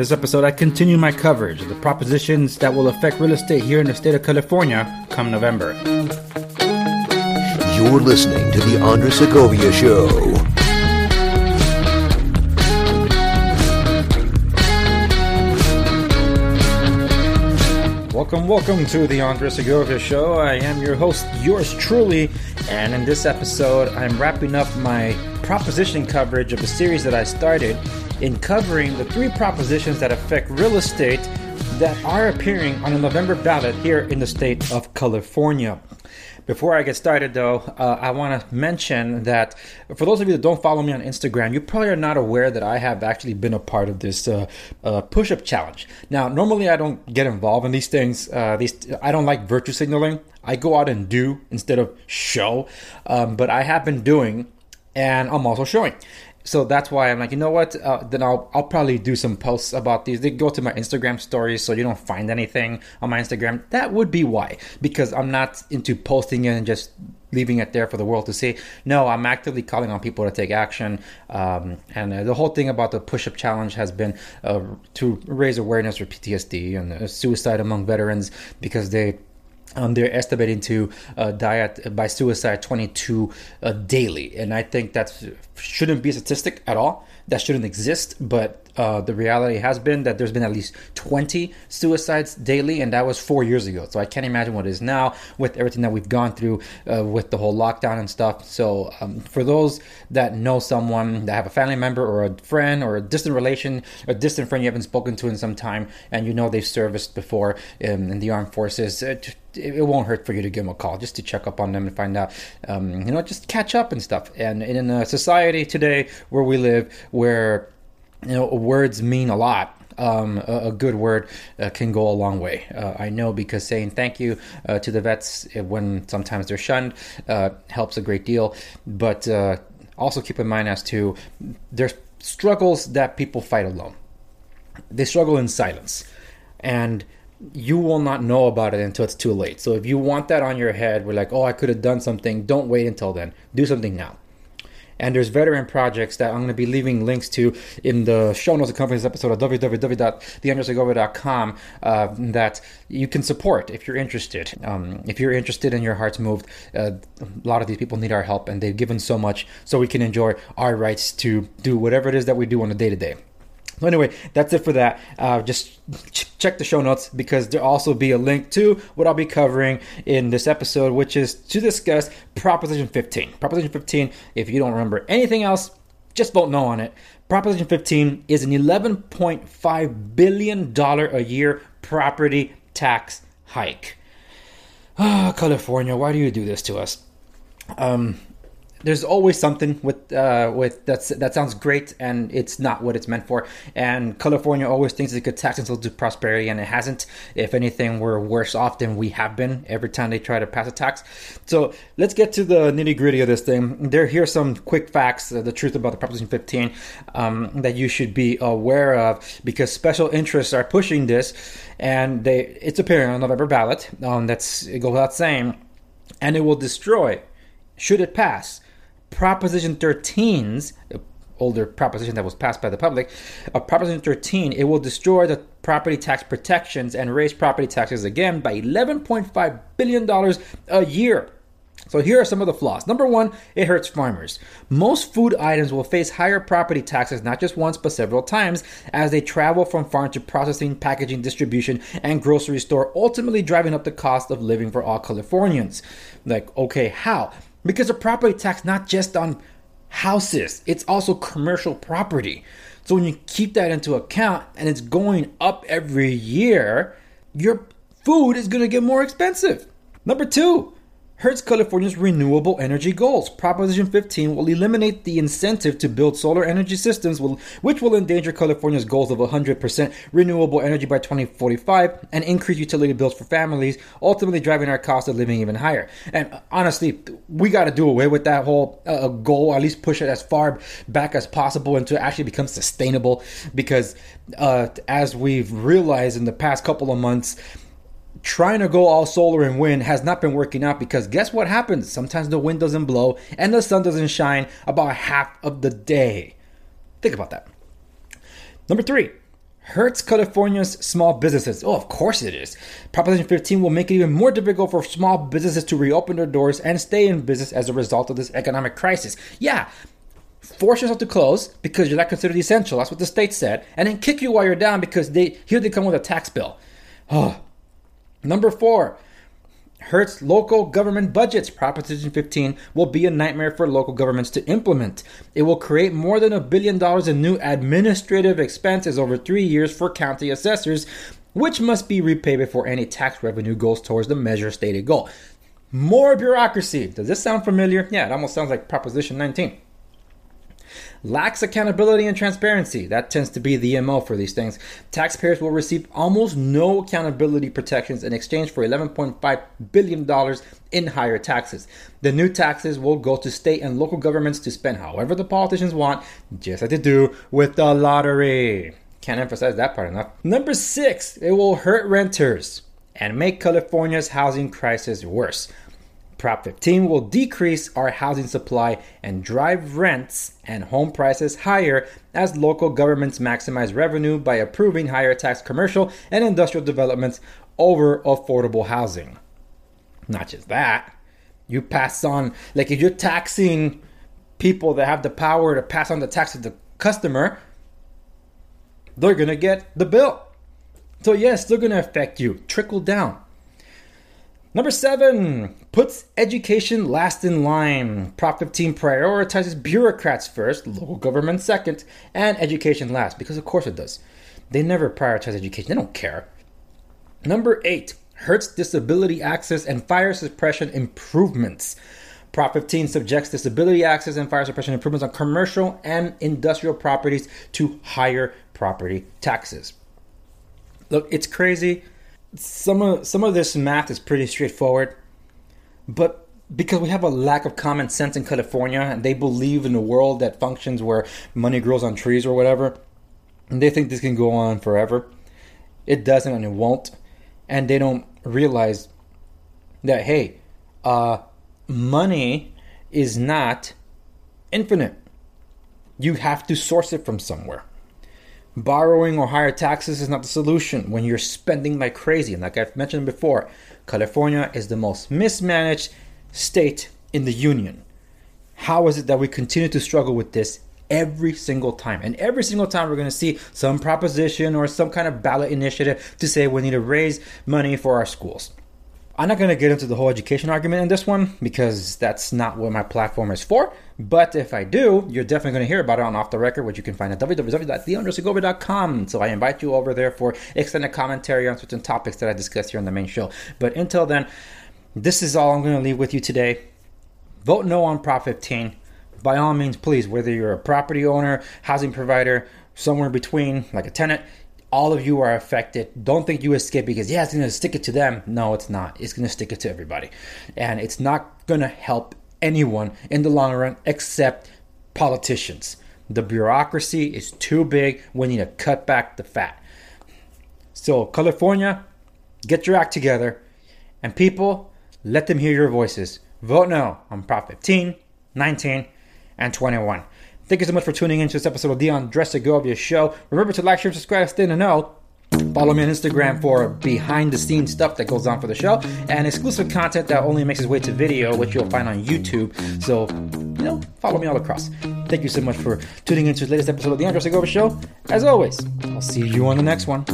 this episode, I continue my coverage of the propositions that will affect real estate here in the state of California come November. You're listening to The Andres Segovia Show. Welcome, welcome to the Andres Segovia Show. I am your host, yours truly, and in this episode, I'm wrapping up my proposition coverage of a series that I started in covering the three propositions that affect real estate that are appearing on the November ballot here in the state of California. Before I get started, though, uh, I want to mention that for those of you that don't follow me on Instagram, you probably are not aware that I have actually been a part of this uh, uh, push-up challenge. Now, normally I don't get involved in these things. Uh, these I don't like virtue signaling. I go out and do instead of show. Um, but I have been doing, and I'm also showing so that's why I'm like, you know what? Uh, then I'll I'll probably do some posts about these. They go to my Instagram stories, so you don't find anything on my Instagram. That would be why, because I'm not into posting it and just leaving it there for the world to see. No, I'm actively calling on people to take action. Um, and uh, the whole thing about the push-up challenge has been uh, to raise awareness for PTSD and uh, suicide among veterans because they um, they're estimating to uh, die at, by suicide 22 uh, daily, and I think that shouldn't be a statistic at all. That shouldn't exist. But uh, the reality has been that there's been at least 20 suicides daily, and that was four years ago. So I can't imagine what it is now with everything that we've gone through uh, with the whole lockdown and stuff. So um, for those that know someone, that have a family member or a friend or a distant relation, a distant friend you haven't spoken to in some time, and you know they've serviced before in, in the armed forces, it, it won't hurt for you to give them a call just to check up on them and find out, um, you know, just catch up and stuff. And in a society today where we live, where you know words mean a lot um, a, a, good word uh, can go a long way. Uh, I know because saying thank you uh, to the vets uh, when sometimes they're shunned uh, helps a great deal. But uh, also keep in mind as to there's struggles that people fight alone. They struggle in silence, and you will not know about it until it's too late. So if you want that on your head, we're like, oh, I could have done something. Don't wait until then. Do something now. And there's veteran projects that I'm going to be leaving links to in the show notes accompanying this episode of www.theandresegovia.com uh, that you can support if you're interested. Um, if you're interested and your heart's moved, uh, a lot of these people need our help and they've given so much so we can enjoy our rights to do whatever it is that we do on a day to day. So anyway, that's it for that. Uh, just ch- check the show notes because there'll also be a link to what I'll be covering in this episode, which is to discuss Proposition 15. Proposition 15, if you don't remember anything else, just vote no on it. Proposition 15 is an $11.5 billion a year property tax hike. Ah, oh, California, why do you do this to us? Um, there's always something with uh, with that's that sounds great and it's not what it's meant for. And California always thinks it could tax us to prosperity and it hasn't. If anything, we're worse off than we have been every time they try to pass a tax. So let's get to the nitty gritty of this thing. There here's some quick facts, uh, the truth about the Proposition 15 um, that you should be aware of because special interests are pushing this, and they it's appearing on November ballot. Um, that's it goes without saying, and it will destroy should it pass Proposition 13's older proposition that was passed by the public, Proposition 13, it will destroy the property tax protections and raise property taxes again by $11.5 billion a year. So here are some of the flaws. Number one, it hurts farmers. Most food items will face higher property taxes not just once but several times as they travel from farm to processing, packaging, distribution, and grocery store, ultimately driving up the cost of living for all Californians. Like, okay, how? Because a property tax not just on houses, it's also commercial property. So when you keep that into account and it's going up every year, your food is going to get more expensive. Number 2, hurts California's renewable energy goals. Proposition 15 will eliminate the incentive to build solar energy systems, which will endanger California's goals of 100% renewable energy by 2045 and increase utility bills for families, ultimately driving our cost of living even higher. And honestly, we got to do away with that whole uh, goal, at least push it as far back as possible and to actually become sustainable because uh, as we've realized in the past couple of months, trying to go all solar and wind has not been working out because guess what happens? Sometimes the wind doesn't blow and the sun doesn't shine about half of the day. Think about that. Number three, hurts California's small businesses. Oh, of course it is. Proposition 15 will make it even more difficult for small businesses to reopen their doors and stay in business as a result of this economic crisis. Yeah, force yourself to close because you're not considered essential. That's what the state said, and then kick you while you're down because they here they come with a tax bill. Oh. Number four, hurts local government budgets. Proposition 15 will be a nightmare for local governments to implement. It will create more than a billion dollars in new administrative expenses over three years for county assessors, which must be repaid before any tax revenue goes towards the measure stated goal. More bureaucracy. Does this sound familiar? Yeah, it almost sounds like Proposition 19 lacks accountability and transparency. That tends to be the MO for these things. Taxpayers will receive almost no accountability protections in exchange for $11.5 billion in higher taxes. The new taxes will go to state and local governments to spend however the politicians want, just like they do with the lottery. Can't emphasize that part enough. Number six, it will hurt renters and make California's housing crisis worse. Prop 15 will decrease our housing supply and drive rents and home prices higher as local governments maximize revenue by approving higher tax commercial and industrial developments over affordable housing. Not just that, you pass on, like if you're taxing people that have the power to pass on the tax to the customer, they're gonna get the bill. So, yes, they're gonna affect you. Trickle down. Number seven puts education last in line. Prop 15 prioritizes bureaucrats first, local government second, and education last, because of course it does. They never prioritize education, they don't care. Number eight hurts disability access and fire suppression improvements. Prop 15 subjects disability access and fire suppression improvements on commercial and industrial properties to higher property taxes. Look, it's crazy some of some of this math is pretty straightforward, but because we have a lack of common sense in California and they believe in a world that functions where money grows on trees or whatever, and they think this can go on forever. It doesn't and it won't. And they don't realize that hey, uh, money is not infinite. You have to source it from somewhere. Borrowing or higher taxes is not the solution when you're spending like crazy. And like I've mentioned before, California is the most mismanaged state in the union. How is it that we continue to struggle with this every single time? And every single time we're going to see some proposition or some kind of ballot initiative to say we need to raise money for our schools. I'm not going to get into the whole education argument in this one because that's not what my platform is for. But if I do, you're definitely going to hear about it on Off the Record, which you can find at www.theandresegovia.com. So I invite you over there for extended commentary on certain topics that I discuss here on the main show. But until then, this is all I'm going to leave with you today. Vote no on Prop 15. By all means, please, whether you're a property owner, housing provider, somewhere in between, like a tenant, all of you are affected. Don't think you escape because, yeah, it's going to stick it to them. No, it's not. It's going to stick it to everybody. And it's not going to help anyone in the long run except politicians. The bureaucracy is too big. We need to cut back the fat. So, California, get your act together. And people, let them hear your voices. Vote no on Prop 15, 19, and 21. Thank you so much for tuning in to this episode of the Andres Segovia Show. Remember to like, share, subscribe, stay in the know. Follow me on Instagram for behind the scenes stuff that goes on for the show and exclusive content that only makes its way to video, which you'll find on YouTube. So, you know, follow me all across. Thank you so much for tuning in to the latest episode of the Andres Segovia Show. As always, I'll see you on the next one.